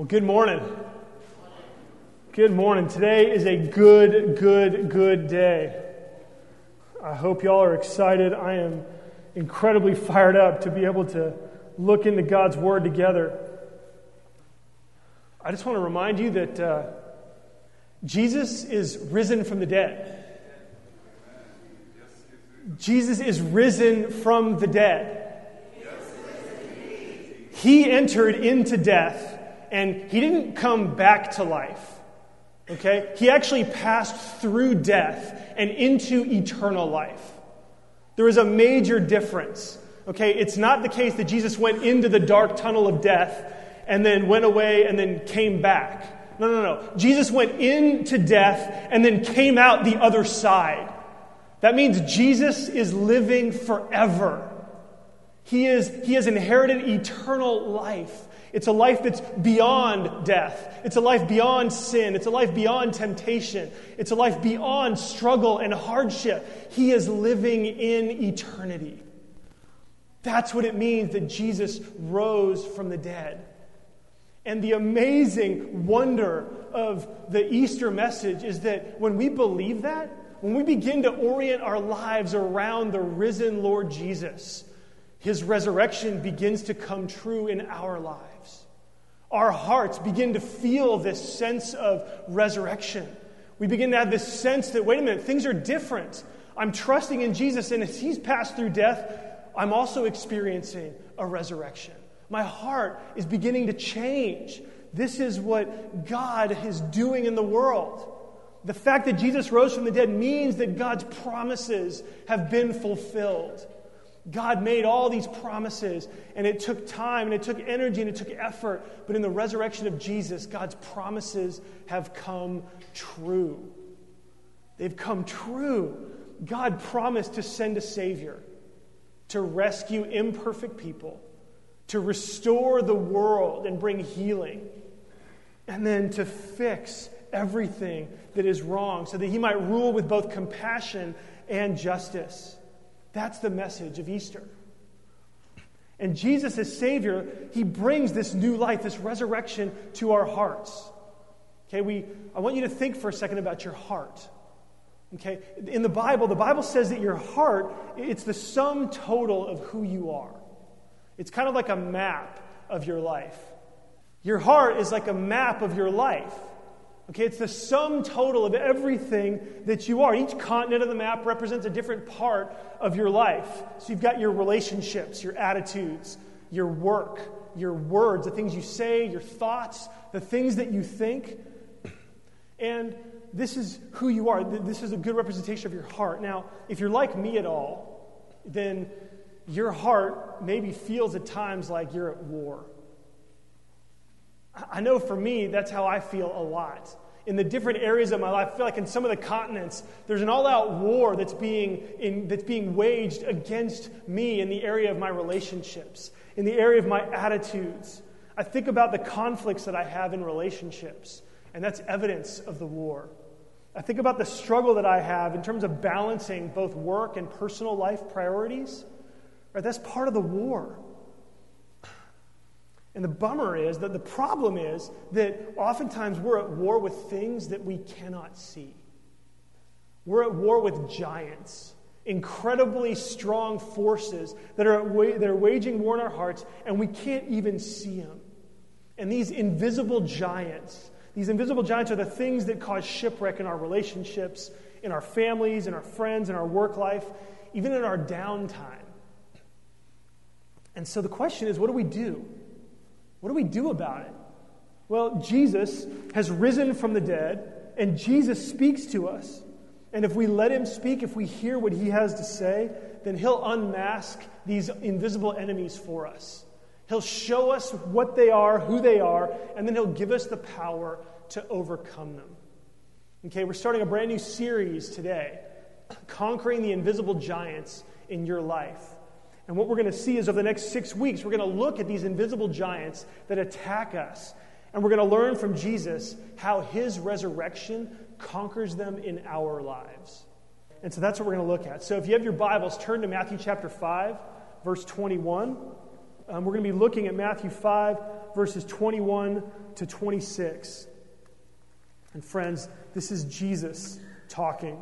Well, good morning. Good morning. Today is a good, good, good day. I hope y'all are excited. I am incredibly fired up to be able to look into God's Word together. I just want to remind you that uh, Jesus is risen from the dead. Jesus is risen from the dead. He entered into death and he didn't come back to life. Okay? He actually passed through death and into eternal life. There is a major difference. Okay? It's not the case that Jesus went into the dark tunnel of death and then went away and then came back. No, no, no. Jesus went into death and then came out the other side. That means Jesus is living forever. He, is, he has inherited eternal life. It's a life that's beyond death. It's a life beyond sin. It's a life beyond temptation. It's a life beyond struggle and hardship. He is living in eternity. That's what it means that Jesus rose from the dead. And the amazing wonder of the Easter message is that when we believe that, when we begin to orient our lives around the risen Lord Jesus, his resurrection begins to come true in our lives. Our hearts begin to feel this sense of resurrection. We begin to have this sense that, wait a minute, things are different. I'm trusting in Jesus, and as he's passed through death, I'm also experiencing a resurrection. My heart is beginning to change. This is what God is doing in the world. The fact that Jesus rose from the dead means that God's promises have been fulfilled. God made all these promises, and it took time, and it took energy, and it took effort. But in the resurrection of Jesus, God's promises have come true. They've come true. God promised to send a Savior to rescue imperfect people, to restore the world and bring healing, and then to fix everything that is wrong so that He might rule with both compassion and justice. That's the message of Easter. And Jesus, as Savior, He brings this new life, this resurrection to our hearts. Okay, we, I want you to think for a second about your heart. Okay, in the Bible, the Bible says that your heart, it's the sum total of who you are. It's kind of like a map of your life. Your heart is like a map of your life. Okay, it's the sum total of everything that you are. Each continent of the map represents a different part of your life. So you've got your relationships, your attitudes, your work, your words, the things you say, your thoughts, the things that you think. And this is who you are. This is a good representation of your heart. Now, if you're like me at all, then your heart maybe feels at times like you're at war. I know for me, that's how I feel a lot. In the different areas of my life, I feel like in some of the continents, there's an all out war that's being, in, that's being waged against me in the area of my relationships, in the area of my attitudes. I think about the conflicts that I have in relationships, and that's evidence of the war. I think about the struggle that I have in terms of balancing both work and personal life priorities. Right? That's part of the war. And the bummer is that the problem is that oftentimes we're at war with things that we cannot see. We're at war with giants, incredibly strong forces that are, that are waging war in our hearts, and we can't even see them. And these invisible giants, these invisible giants are the things that cause shipwreck in our relationships, in our families, in our friends, in our work life, even in our downtime. And so the question is what do we do? What do we do about it? Well, Jesus has risen from the dead, and Jesus speaks to us. And if we let him speak, if we hear what he has to say, then he'll unmask these invisible enemies for us. He'll show us what they are, who they are, and then he'll give us the power to overcome them. Okay, we're starting a brand new series today Conquering the Invisible Giants in Your Life. And what we're going to see is over the next six weeks, we're going to look at these invisible giants that attack us. And we're going to learn from Jesus how his resurrection conquers them in our lives. And so that's what we're going to look at. So if you have your Bibles, turn to Matthew chapter 5, verse 21. Um, we're going to be looking at Matthew 5, verses 21 to 26. And friends, this is Jesus talking.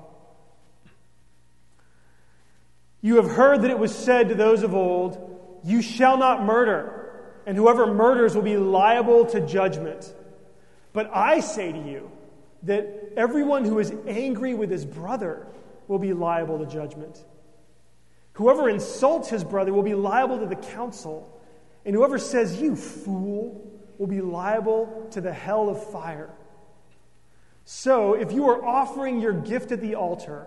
You have heard that it was said to those of old, You shall not murder, and whoever murders will be liable to judgment. But I say to you that everyone who is angry with his brother will be liable to judgment. Whoever insults his brother will be liable to the council, and whoever says, You fool, will be liable to the hell of fire. So, if you are offering your gift at the altar,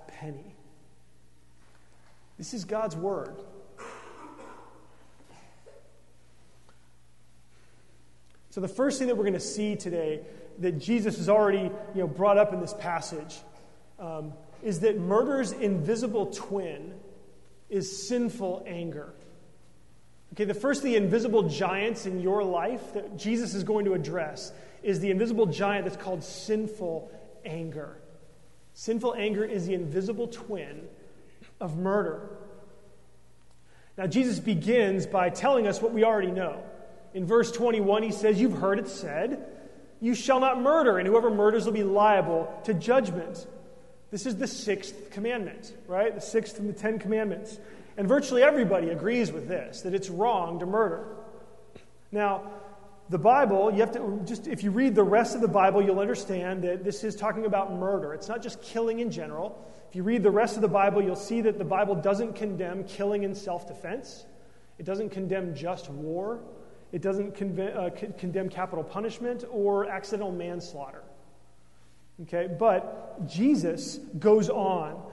penny. This is God's word. So, the first thing that we're going to see today that Jesus has already you know, brought up in this passage um, is that murder's invisible twin is sinful anger. Okay, the first of the invisible giants in your life that Jesus is going to address is the invisible giant that's called sinful anger. Sinful anger is the invisible twin of murder. Now, Jesus begins by telling us what we already know. In verse 21, he says, You've heard it said, You shall not murder, and whoever murders will be liable to judgment. This is the sixth commandment, right? The sixth from the Ten Commandments. And virtually everybody agrees with this that it's wrong to murder. Now, the Bible, you have to just, if you read the rest of the Bible, you'll understand that this is talking about murder. It's not just killing in general. If you read the rest of the Bible, you'll see that the Bible doesn't condemn killing in self defense, it doesn't condemn just war, it doesn't conve- uh, condemn capital punishment or accidental manslaughter. Okay, but Jesus goes on.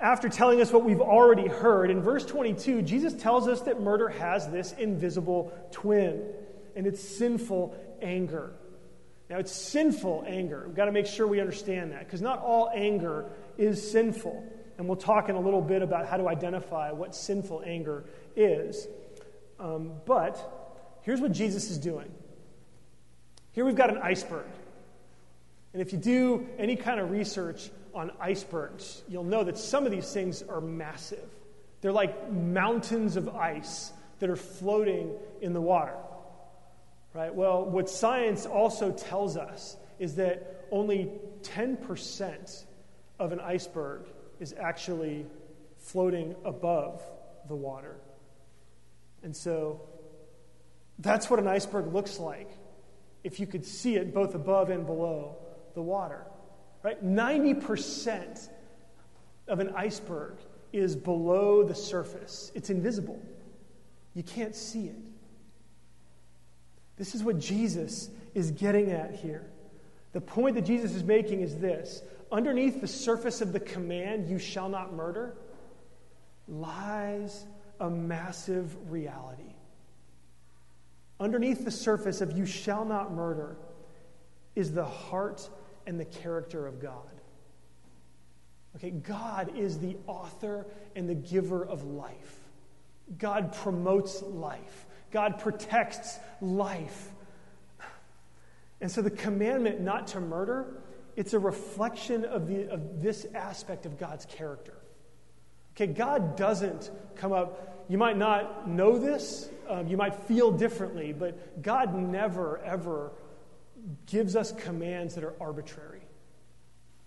After telling us what we've already heard, in verse 22, Jesus tells us that murder has this invisible twin and it's sinful anger. Now, it's sinful anger. We've got to make sure we understand that because not all anger is sinful. And we'll talk in a little bit about how to identify what sinful anger is. Um, but here's what Jesus is doing. Here we've got an iceberg. And if you do any kind of research on icebergs, you'll know that some of these things are massive. They're like mountains of ice that are floating in the water. Right? Well, what science also tells us is that only 10% of an iceberg is actually floating above the water. And so that's what an iceberg looks like if you could see it both above and below the water. Right? 90% of an iceberg is below the surface. It's invisible. You can't see it. This is what Jesus is getting at here. The point that Jesus is making is this underneath the surface of the command, you shall not murder, lies a massive reality. Underneath the surface of you shall not murder is the heart and the character of God. Okay, God is the author and the giver of life. God promotes life. God protects life. And so the commandment not to murder, it's a reflection of, the, of this aspect of God's character. Okay, God doesn't come up, you might not know this, um, you might feel differently, but God never, ever gives us commands that are arbitrary.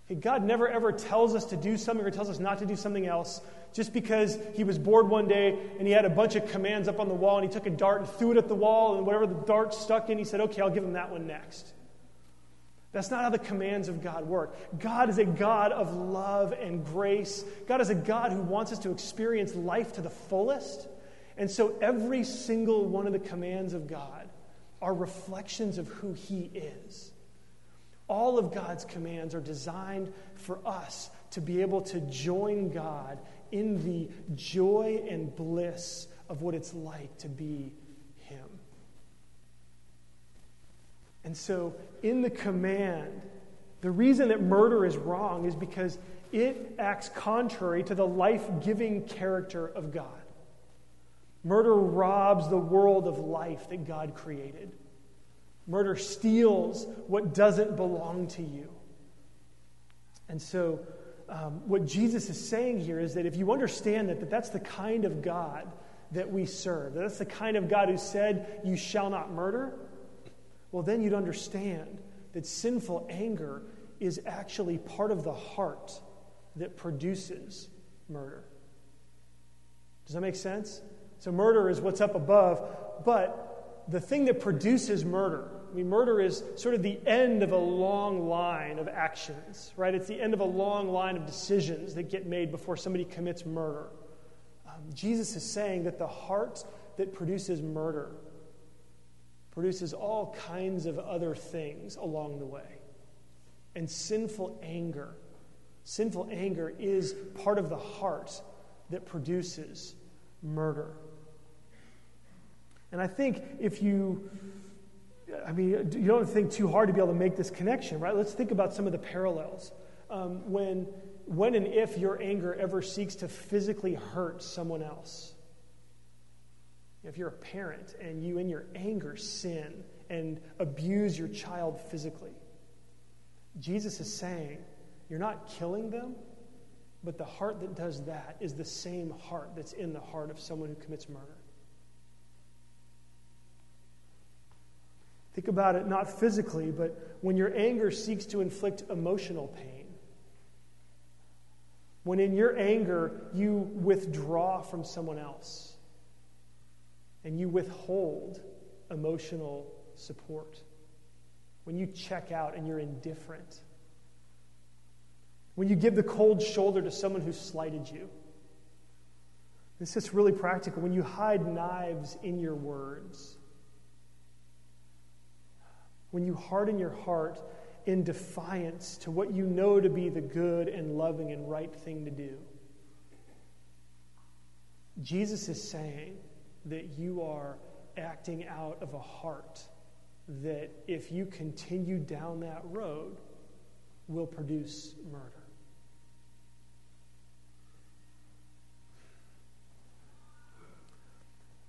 Okay, God never, ever tells us to do something or tells us not to do something else just because he was bored one day and he had a bunch of commands up on the wall and he took a dart and threw it at the wall and whatever the dart stuck in, he said, okay, I'll give him that one next. That's not how the commands of God work. God is a God of love and grace. God is a God who wants us to experience life to the fullest. And so every single one of the commands of God are reflections of who He is. All of God's commands are designed for us to be able to join God in the joy and bliss of what it's like to be Him. And so, in the command, the reason that murder is wrong is because it acts contrary to the life giving character of God. Murder robs the world of life that God created. Murder steals what doesn't belong to you. And so, um, what Jesus is saying here is that if you understand that, that that's the kind of God that we serve, that that's the kind of God who said, You shall not murder, well, then you'd understand that sinful anger is actually part of the heart that produces murder. Does that make sense? So, murder is what's up above, but the thing that produces murder, I mean, murder is sort of the end of a long line of actions, right? It's the end of a long line of decisions that get made before somebody commits murder. Um, Jesus is saying that the heart that produces murder produces all kinds of other things along the way. And sinful anger, sinful anger is part of the heart that produces murder. And I think if you I mean, you don't think too hard to be able to make this connection, right? Let's think about some of the parallels. Um, when, when and if your anger ever seeks to physically hurt someone else, if you're a parent and you, in your anger, sin and abuse your child physically, Jesus is saying, You're not killing them, but the heart that does that is the same heart that's in the heart of someone who commits murder. Think about it not physically, but when your anger seeks to inflict emotional pain. When in your anger you withdraw from someone else and you withhold emotional support. When you check out and you're indifferent. When you give the cold shoulder to someone who slighted you. This is really practical. When you hide knives in your words when you harden your heart in defiance to what you know to be the good and loving and right thing to do. Jesus is saying that you are acting out of a heart that, if you continue down that road, will produce murder.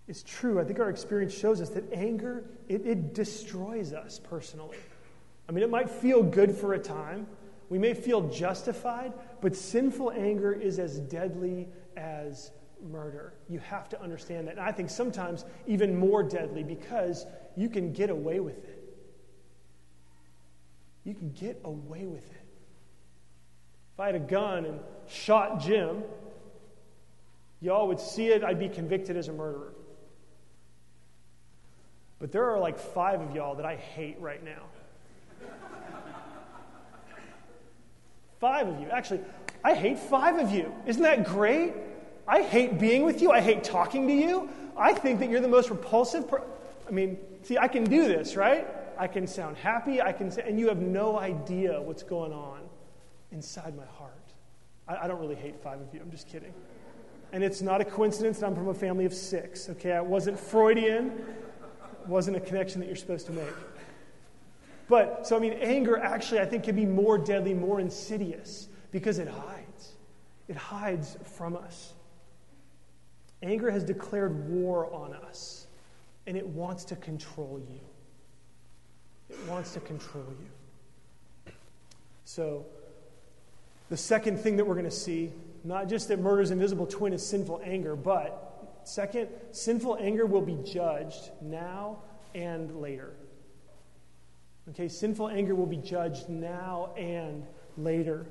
Is true. I think our experience shows us that anger, it, it destroys us personally. I mean, it might feel good for a time. We may feel justified, but sinful anger is as deadly as murder. You have to understand that. And I think sometimes even more deadly because you can get away with it. You can get away with it. If I had a gun and shot Jim, y'all would see it, I'd be convicted as a murderer. But there are like five of y'all that I hate right now. five of you. Actually, I hate five of you. Isn't that great? I hate being with you. I hate talking to you. I think that you're the most repulsive per- I mean, see, I can do this, right? I can sound happy. I can say, and you have no idea what's going on inside my heart. I, I don't really hate five of you. I'm just kidding. And it's not a coincidence that I'm from a family of six, okay? I wasn't Freudian wasn't a connection that you're supposed to make. But, so I mean, anger actually, I think, can be more deadly, more insidious because it hides. It hides from us. Anger has declared war on us, and it wants to control you. It wants to control you. So, the second thing that we're going to see, not just that murder's invisible twin is sinful anger, but Second, sinful anger will be judged now and later. Okay, sinful anger will be judged now and later.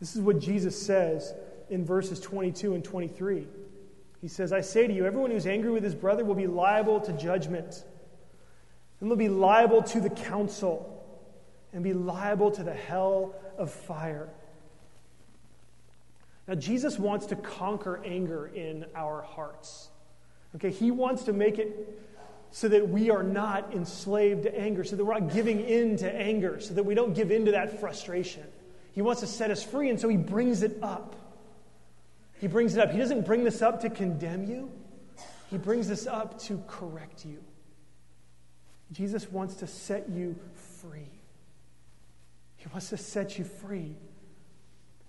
This is what Jesus says in verses 22 and 23. He says, I say to you, everyone who's angry with his brother will be liable to judgment, and will be liable to the council, and be liable to the hell of fire. Now, Jesus wants to conquer anger in our hearts. Okay, he wants to make it so that we are not enslaved to anger, so that we're not giving in to anger, so that we don't give in to that frustration. He wants to set us free, and so he brings it up. He brings it up. He doesn't bring this up to condemn you, he brings this up to correct you. Jesus wants to set you free. He wants to set you free.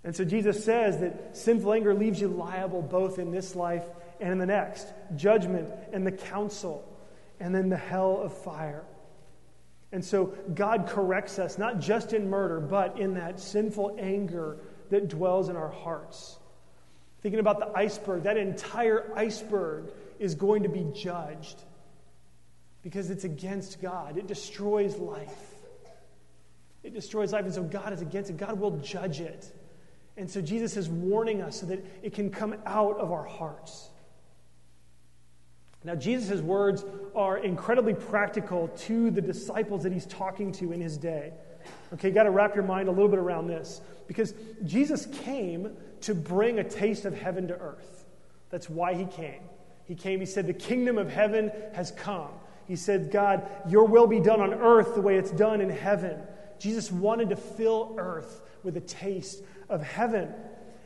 And so Jesus says that sinful anger leaves you liable both in this life and in the next judgment and the council, and then the hell of fire. And so God corrects us, not just in murder, but in that sinful anger that dwells in our hearts. Thinking about the iceberg, that entire iceberg is going to be judged because it's against God. It destroys life. It destroys life, and so God is against it. God will judge it. And so Jesus is warning us so that it can come out of our hearts. Now, Jesus' words are incredibly practical to the disciples that he's talking to in his day. Okay, you got to wrap your mind a little bit around this because Jesus came to bring a taste of heaven to earth. That's why he came. He came, he said, The kingdom of heaven has come. He said, God, your will be done on earth the way it's done in heaven. Jesus wanted to fill earth with a taste of heaven.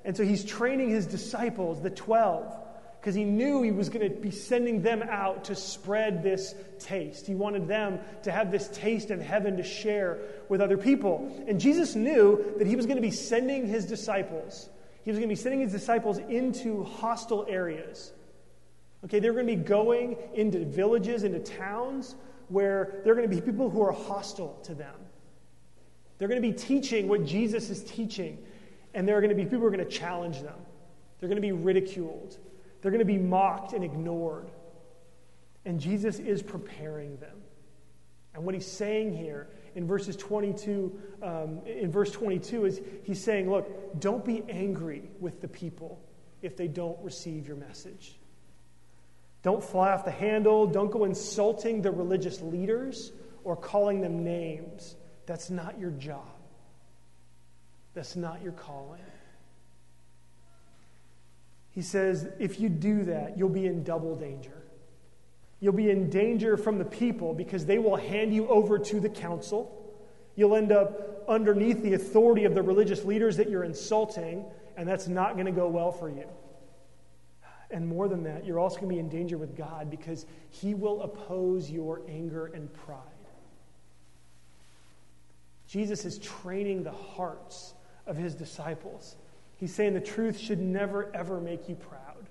And so he's training his disciples, the 12, because he knew he was going to be sending them out to spread this taste. He wanted them to have this taste of heaven to share with other people. And Jesus knew that he was going to be sending his disciples. He was going to be sending his disciples into hostile areas. Okay, they're going to be going into villages, into towns where there are going to be people who are hostile to them. They're going to be teaching what Jesus is teaching, and there are going to be people who are going to challenge them. They're going to be ridiculed. They're going to be mocked and ignored. And Jesus is preparing them. And what he's saying here in verses 22, um, in verse 22 is he's saying, look, don't be angry with the people if they don't receive your message. Don't fly off the handle. Don't go insulting the religious leaders or calling them names. That's not your job. That's not your calling. He says, if you do that, you'll be in double danger. You'll be in danger from the people because they will hand you over to the council. You'll end up underneath the authority of the religious leaders that you're insulting, and that's not going to go well for you. And more than that, you're also going to be in danger with God because He will oppose your anger and pride. Jesus is training the hearts of His disciples He's saying the truth should never, ever make you proud.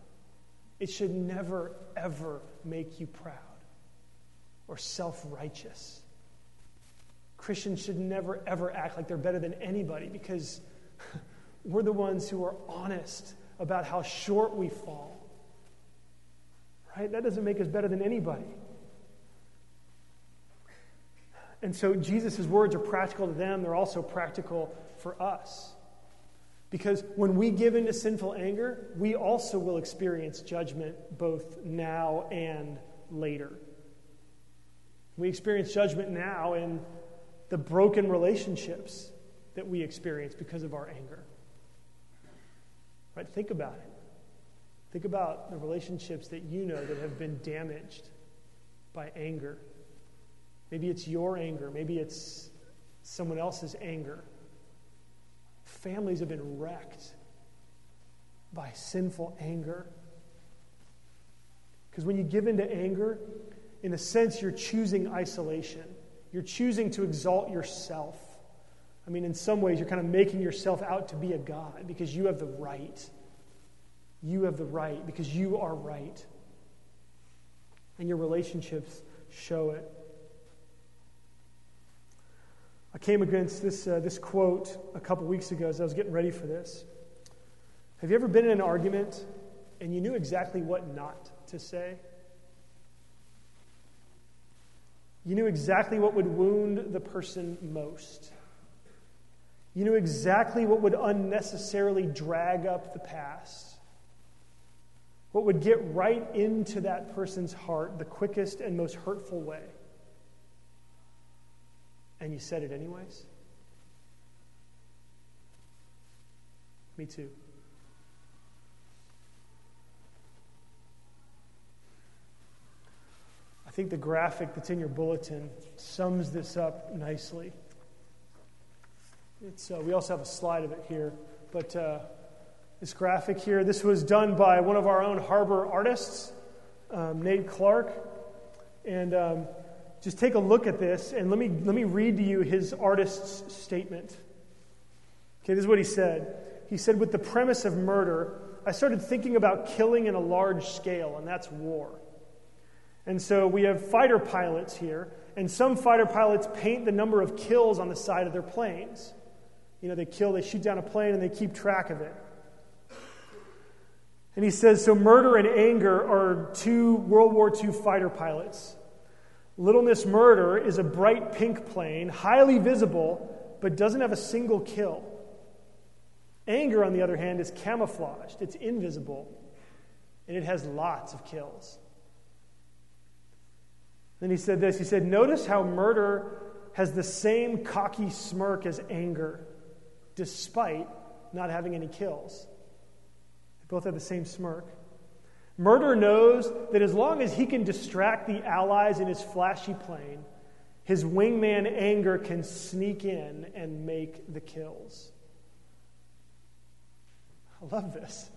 It should never, ever make you proud or self righteous. Christians should never, ever act like they're better than anybody because we're the ones who are honest about how short we fall. Right? That doesn't make us better than anybody. And so Jesus' words are practical to them, they're also practical for us. Because when we give in to sinful anger, we also will experience judgment both now and later. We experience judgment now in the broken relationships that we experience because of our anger. Right? Think about it. Think about the relationships that you know that have been damaged by anger. Maybe it's your anger, maybe it's someone else's anger. Families have been wrecked by sinful anger. Because when you give into anger, in a sense, you're choosing isolation. You're choosing to exalt yourself. I mean, in some ways, you're kind of making yourself out to be a God because you have the right. You have the right because you are right. And your relationships show it. I came against this, uh, this quote a couple weeks ago as I was getting ready for this. Have you ever been in an argument and you knew exactly what not to say? You knew exactly what would wound the person most. You knew exactly what would unnecessarily drag up the past. What would get right into that person's heart the quickest and most hurtful way. And you said it anyways? Me too. I think the graphic that's in your bulletin sums this up nicely. It's, uh, we also have a slide of it here, but uh, this graphic here, this was done by one of our own harbor artists, um, Nate Clark. And um, just take a look at this and let me, let me read to you his artist's statement. Okay, this is what he said. He said, With the premise of murder, I started thinking about killing in a large scale, and that's war. And so we have fighter pilots here, and some fighter pilots paint the number of kills on the side of their planes. You know, they kill, they shoot down a plane, and they keep track of it. And he says, So murder and anger are two World War II fighter pilots. Little Miss Murder is a bright pink plane, highly visible, but doesn't have a single kill. Anger, on the other hand, is camouflaged, it's invisible, and it has lots of kills. Then he said this He said, Notice how murder has the same cocky smirk as anger, despite not having any kills. They both have the same smirk. Murder knows that as long as he can distract the allies in his flashy plane, his wingman anger can sneak in and make the kills. I love this.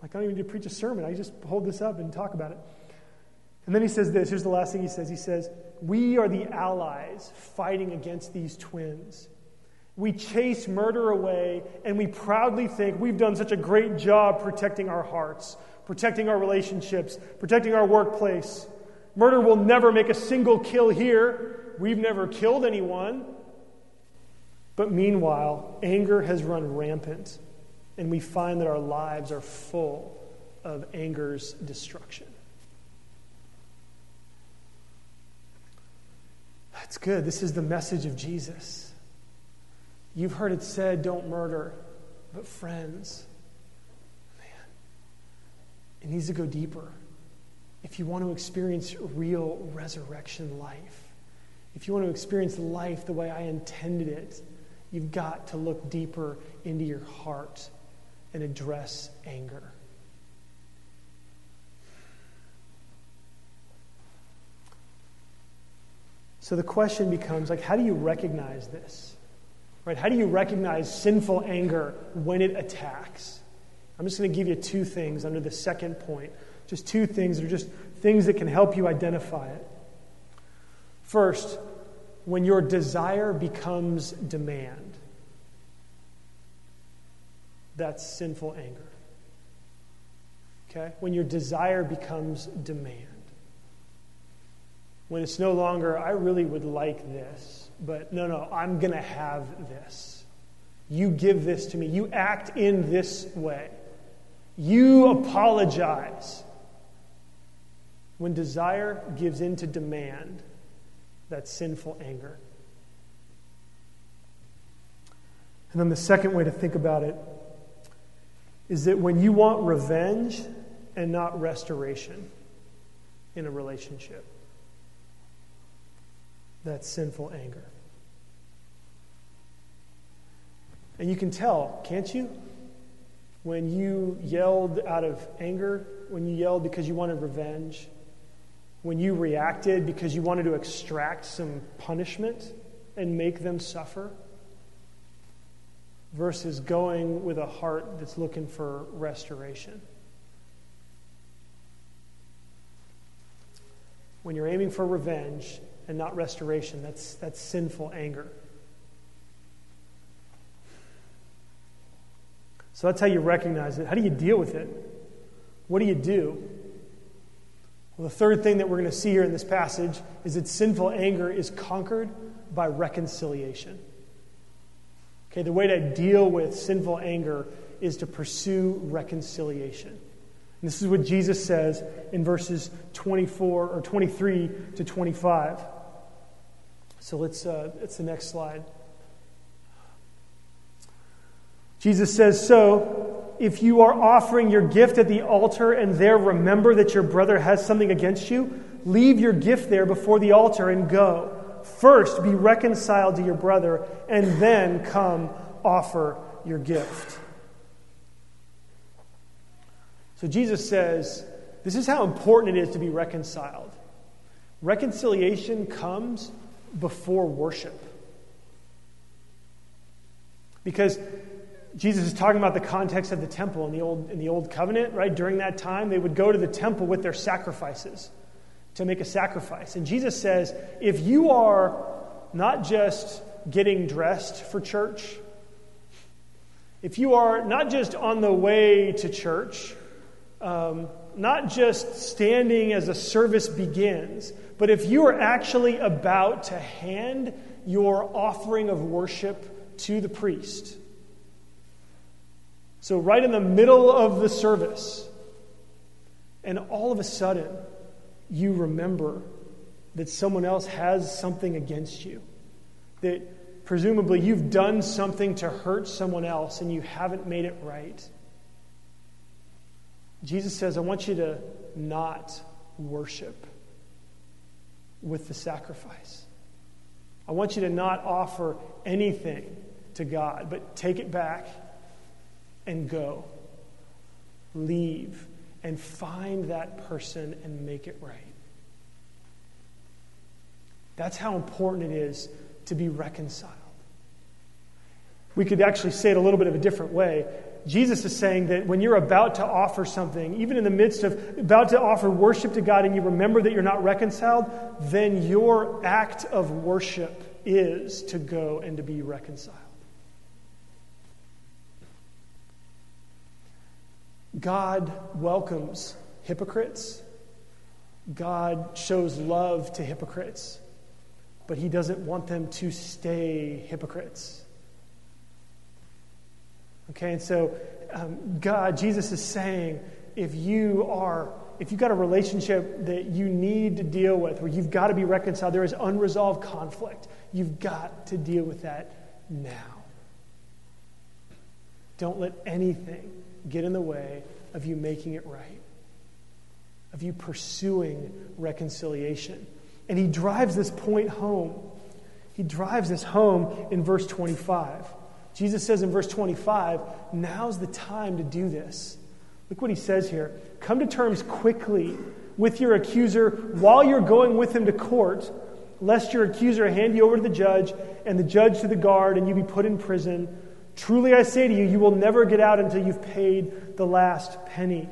Like, I don't even need to preach a sermon. I just hold this up and talk about it. And then he says this here's the last thing he says. He says, We are the allies fighting against these twins. We chase murder away, and we proudly think we've done such a great job protecting our hearts, protecting our relationships, protecting our workplace. Murder will never make a single kill here. We've never killed anyone. But meanwhile, anger has run rampant, and we find that our lives are full of anger's destruction. That's good. This is the message of Jesus. You've heard it said, don't murder, but friends, it needs to go deeper. If you want to experience real resurrection life, if you want to experience life the way I intended it, you've got to look deeper into your heart and address anger. So the question becomes like how do you recognize this? Right? How do you recognize sinful anger when it attacks? I'm just going to give you two things under the second point. Just two things that are just things that can help you identify it. First, when your desire becomes demand. That's sinful anger. Okay? When your desire becomes demand when it's no longer, I really would like this, but no, no, I'm going to have this. You give this to me. You act in this way. You apologize. When desire gives in to demand, that's sinful anger. And then the second way to think about it is that when you want revenge and not restoration in a relationship. That sinful anger. And you can tell, can't you? When you yelled out of anger, when you yelled because you wanted revenge, when you reacted because you wanted to extract some punishment and make them suffer, versus going with a heart that's looking for restoration. When you're aiming for revenge, and not restoration. That's, that's sinful anger. So that's how you recognize it. How do you deal with it? What do you do? Well, the third thing that we're going to see here in this passage is that sinful anger is conquered by reconciliation. Okay, the way to deal with sinful anger is to pursue reconciliation. And this is what Jesus says in verses 24 or 23 to 25. So let's, uh, it's the next slide. Jesus says, So, if you are offering your gift at the altar and there remember that your brother has something against you, leave your gift there before the altar and go. First, be reconciled to your brother, and then come offer your gift. So, Jesus says, This is how important it is to be reconciled. Reconciliation comes before worship. Because Jesus is talking about the context of the temple in the old, in the old covenant, right? During that time, they would go to the temple with their sacrifices. to make a sacrifice. And Jesus says, if you are not just getting dressed for church, if you are not just on the way to church, um, not just standing as a service begins, but if you are actually about to hand your offering of worship to the priest, so right in the middle of the service, and all of a sudden, you remember that someone else has something against you, that presumably you've done something to hurt someone else and you haven't made it right. Jesus says, I want you to not worship with the sacrifice. I want you to not offer anything to God, but take it back and go. Leave and find that person and make it right. That's how important it is to be reconciled. We could actually say it a little bit of a different way. Jesus is saying that when you're about to offer something, even in the midst of about to offer worship to God, and you remember that you're not reconciled, then your act of worship is to go and to be reconciled. God welcomes hypocrites. God shows love to hypocrites, but He doesn't want them to stay hypocrites. Okay, and so um, God, Jesus is saying, if you are, if you've got a relationship that you need to deal with, where you've got to be reconciled, there is unresolved conflict, you've got to deal with that now. Don't let anything get in the way of you making it right, of you pursuing reconciliation. And he drives this point home. He drives this home in verse 25. Jesus says in verse 25, now's the time to do this. Look what he says here. Come to terms quickly with your accuser while you're going with him to court, lest your accuser hand you over to the judge and the judge to the guard and you be put in prison. Truly I say to you, you will never get out until you've paid the last penny.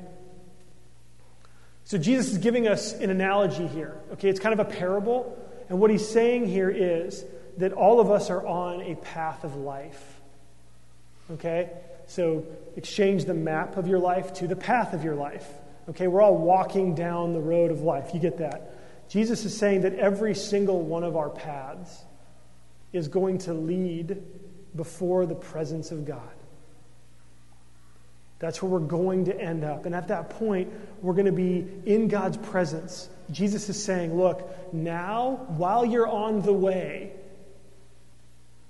So Jesus is giving us an analogy here. Okay, it's kind of a parable. And what he's saying here is that all of us are on a path of life. Okay? So exchange the map of your life to the path of your life. Okay, we're all walking down the road of life. You get that? Jesus is saying that every single one of our paths is going to lead before the presence of God. That's where we're going to end up. And at that point, we're going to be in God's presence. Jesus is saying, Look, now, while you're on the way,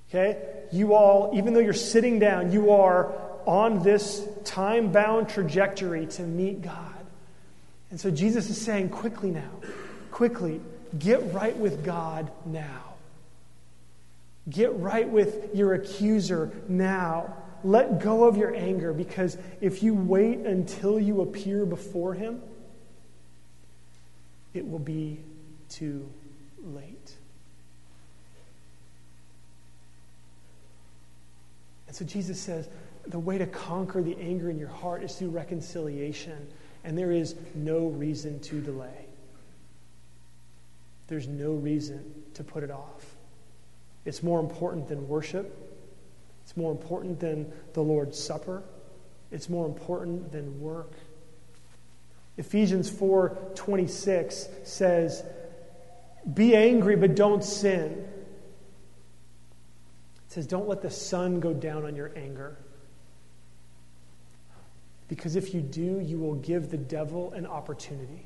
okay, you all, even though you're sitting down, you are on this time bound trajectory to meet God. And so Jesus is saying, Quickly now, quickly, get right with God now. Get right with your accuser now. Let go of your anger because if you wait until you appear before him, it will be too late. And so Jesus says the way to conquer the anger in your heart is through reconciliation, and there is no reason to delay. There's no reason to put it off. It's more important than worship. It's more important than the Lord's Supper. It's more important than work. Ephesians 4:26 says, "Be angry but don't sin." It says, "Don't let the sun go down on your anger." Because if you do, you will give the devil an opportunity.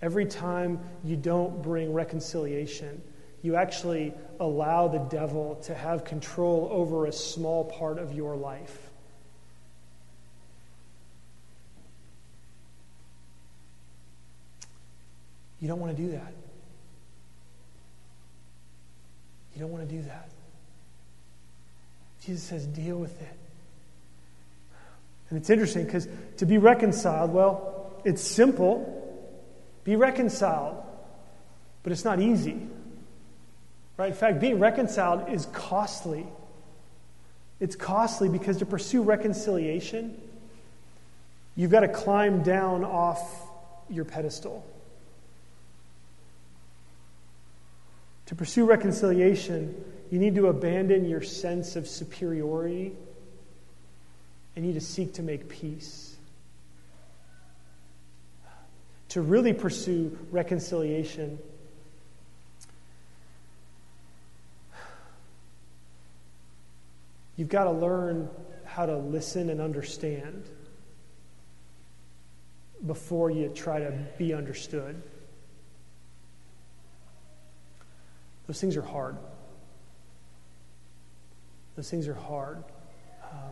Every time you don't bring reconciliation, you actually allow the devil to have control over a small part of your life. You don't want to do that. You don't want to do that. Jesus says, deal with it. And it's interesting because to be reconciled, well, it's simple. Be reconciled. But it's not easy. Right? In fact, being reconciled is costly. It's costly because to pursue reconciliation, you've got to climb down off your pedestal. To pursue reconciliation, you need to abandon your sense of superiority and you need to seek to make peace. To really pursue reconciliation, you've got to learn how to listen and understand before you try to be understood. Those things are hard. Those things are hard. Um,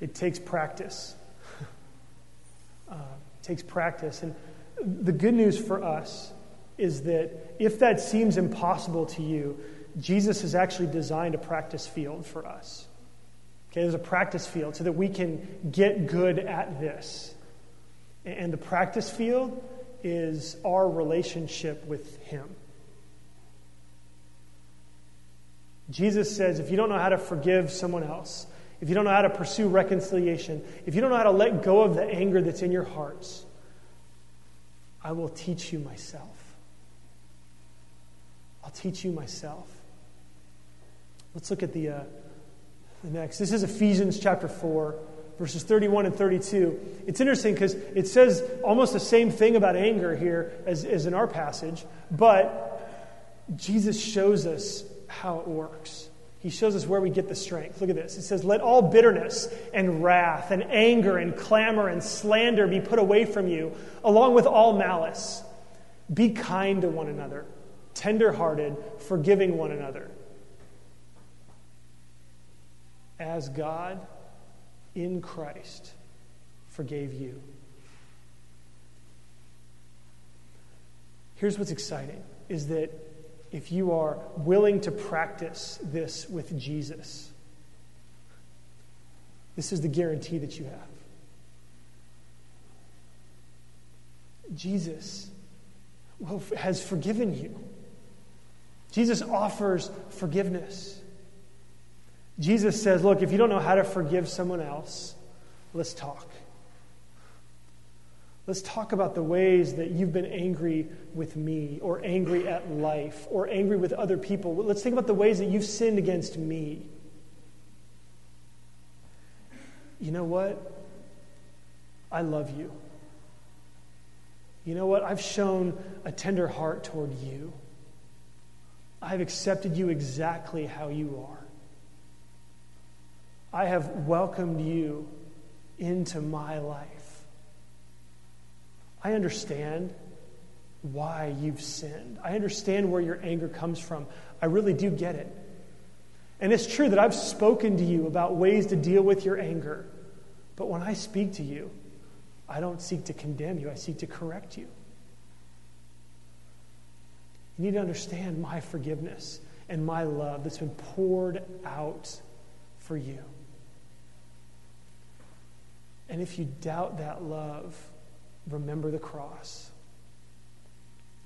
it takes practice. uh, it takes practice. And the good news for us is that if that seems impossible to you, Jesus has actually designed a practice field for us. Okay, there's a practice field so that we can get good at this. And the practice field is our relationship with Him. Jesus says if you don't know how to forgive someone else, if you don't know how to pursue reconciliation, if you don't know how to let go of the anger that's in your hearts, I will teach you myself. I'll teach you myself. Let's look at the, uh, the next. This is Ephesians chapter 4, verses 31 and 32. It's interesting because it says almost the same thing about anger here as, as in our passage, but Jesus shows us how it works. He shows us where we get the strength. Look at this. It says, Let all bitterness and wrath and anger and clamor and slander be put away from you, along with all malice. Be kind to one another, tenderhearted, forgiving one another. As God in Christ forgave you. Here's what's exciting is that if you are willing to practice this with Jesus, this is the guarantee that you have. Jesus has forgiven you. Jesus offers forgiveness. Jesus says, Look, if you don't know how to forgive someone else, let's talk. Let's talk about the ways that you've been angry with me, or angry at life, or angry with other people. Let's think about the ways that you've sinned against me. You know what? I love you. You know what? I've shown a tender heart toward you. I've accepted you exactly how you are. I have welcomed you into my life. I understand why you've sinned. I understand where your anger comes from. I really do get it. And it's true that I've spoken to you about ways to deal with your anger. But when I speak to you, I don't seek to condemn you, I seek to correct you. You need to understand my forgiveness and my love that's been poured out for you. And if you doubt that love, remember the cross.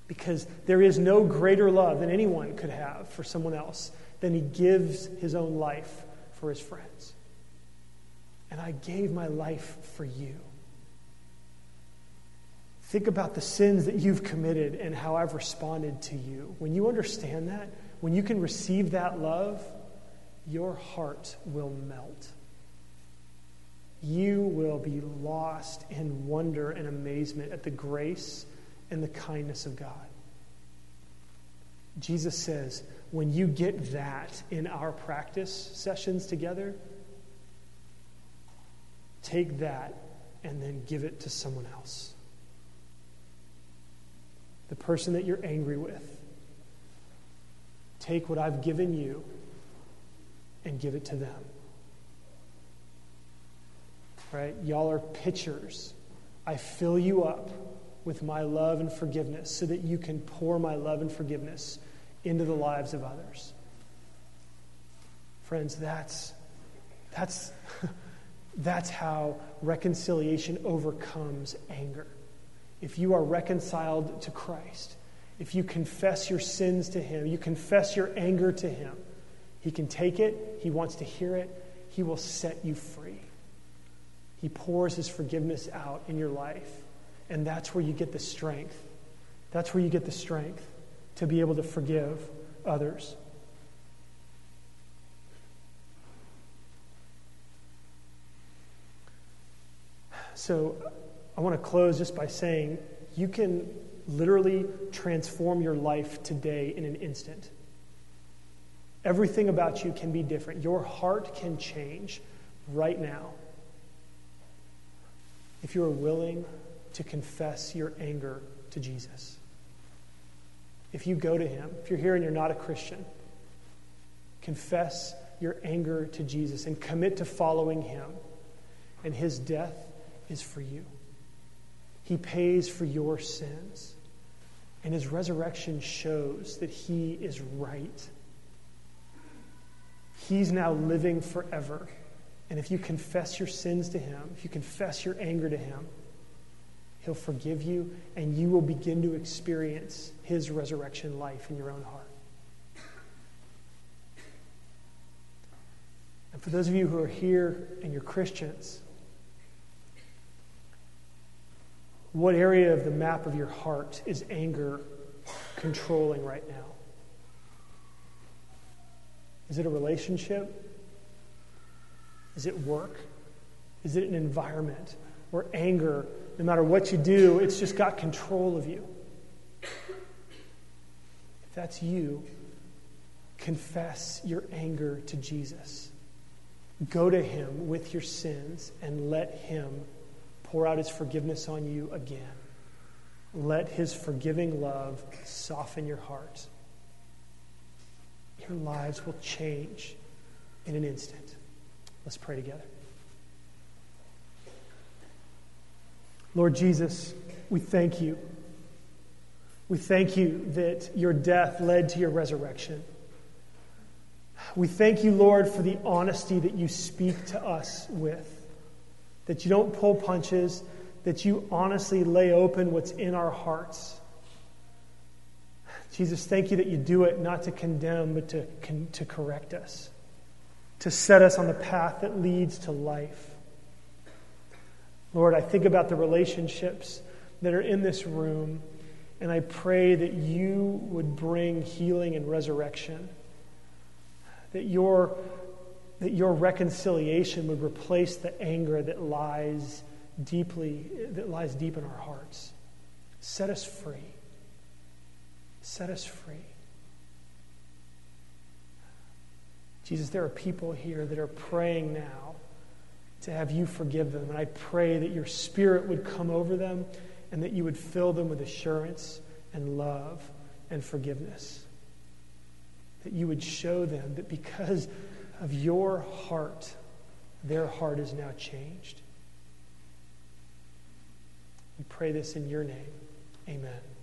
Because there is no greater love than anyone could have for someone else than he gives his own life for his friends. And I gave my life for you. Think about the sins that you've committed and how I've responded to you. When you understand that, when you can receive that love, your heart will melt you will be lost in wonder and amazement at the grace and the kindness of God. Jesus says, when you get that in our practice sessions together, take that and then give it to someone else. The person that you're angry with. Take what I've given you and give it to them right? Y'all are pitchers. I fill you up with my love and forgiveness so that you can pour my love and forgiveness into the lives of others. Friends, that's, that's, that's how reconciliation overcomes anger. If you are reconciled to Christ, if you confess your sins to Him, you confess your anger to Him, He can take it, He wants to hear it, He will set you free. He pours His forgiveness out in your life. And that's where you get the strength. That's where you get the strength to be able to forgive others. So I want to close just by saying you can literally transform your life today in an instant. Everything about you can be different. Your heart can change right now if you are willing to confess your anger to Jesus. If you go to Him, if you're here and you're not a Christian, confess your anger to Jesus and commit to following Him. And His death is for you. He pays for your sins. And His resurrection shows that He is right. He's now living forever. And if you confess your sins to Him, if you confess your anger to Him, He'll forgive you, and you will begin to experience His resurrection life in your own heart. And for those of you who are here and you're Christians, what area of the map of your heart is anger controlling right now? Is it a relationship? Is it work? Is it an environment where anger, no matter what you do, it's just got control of you? If that's you, confess your anger to Jesus. Go to him with your sins and let him pour out his forgiveness on you again. Let his forgiving love soften your heart. Your lives will change in an instant. Let's pray together. Lord Jesus, we thank you. We thank you that your death led to your resurrection. We thank you, Lord, for the honesty that you speak to us with, that you don't pull punches, that you honestly lay open what's in our hearts. Jesus, thank you that you do it not to condemn, but to, to correct us to set us on the path that leads to life. Lord, I think about the relationships that are in this room, and I pray that you would bring healing and resurrection, that your, that your reconciliation would replace the anger that lies deeply, that lies deep in our hearts. Set us free. Set us free. Jesus, there are people here that are praying now to have you forgive them. And I pray that your spirit would come over them and that you would fill them with assurance and love and forgiveness. That you would show them that because of your heart, their heart is now changed. We pray this in your name. Amen.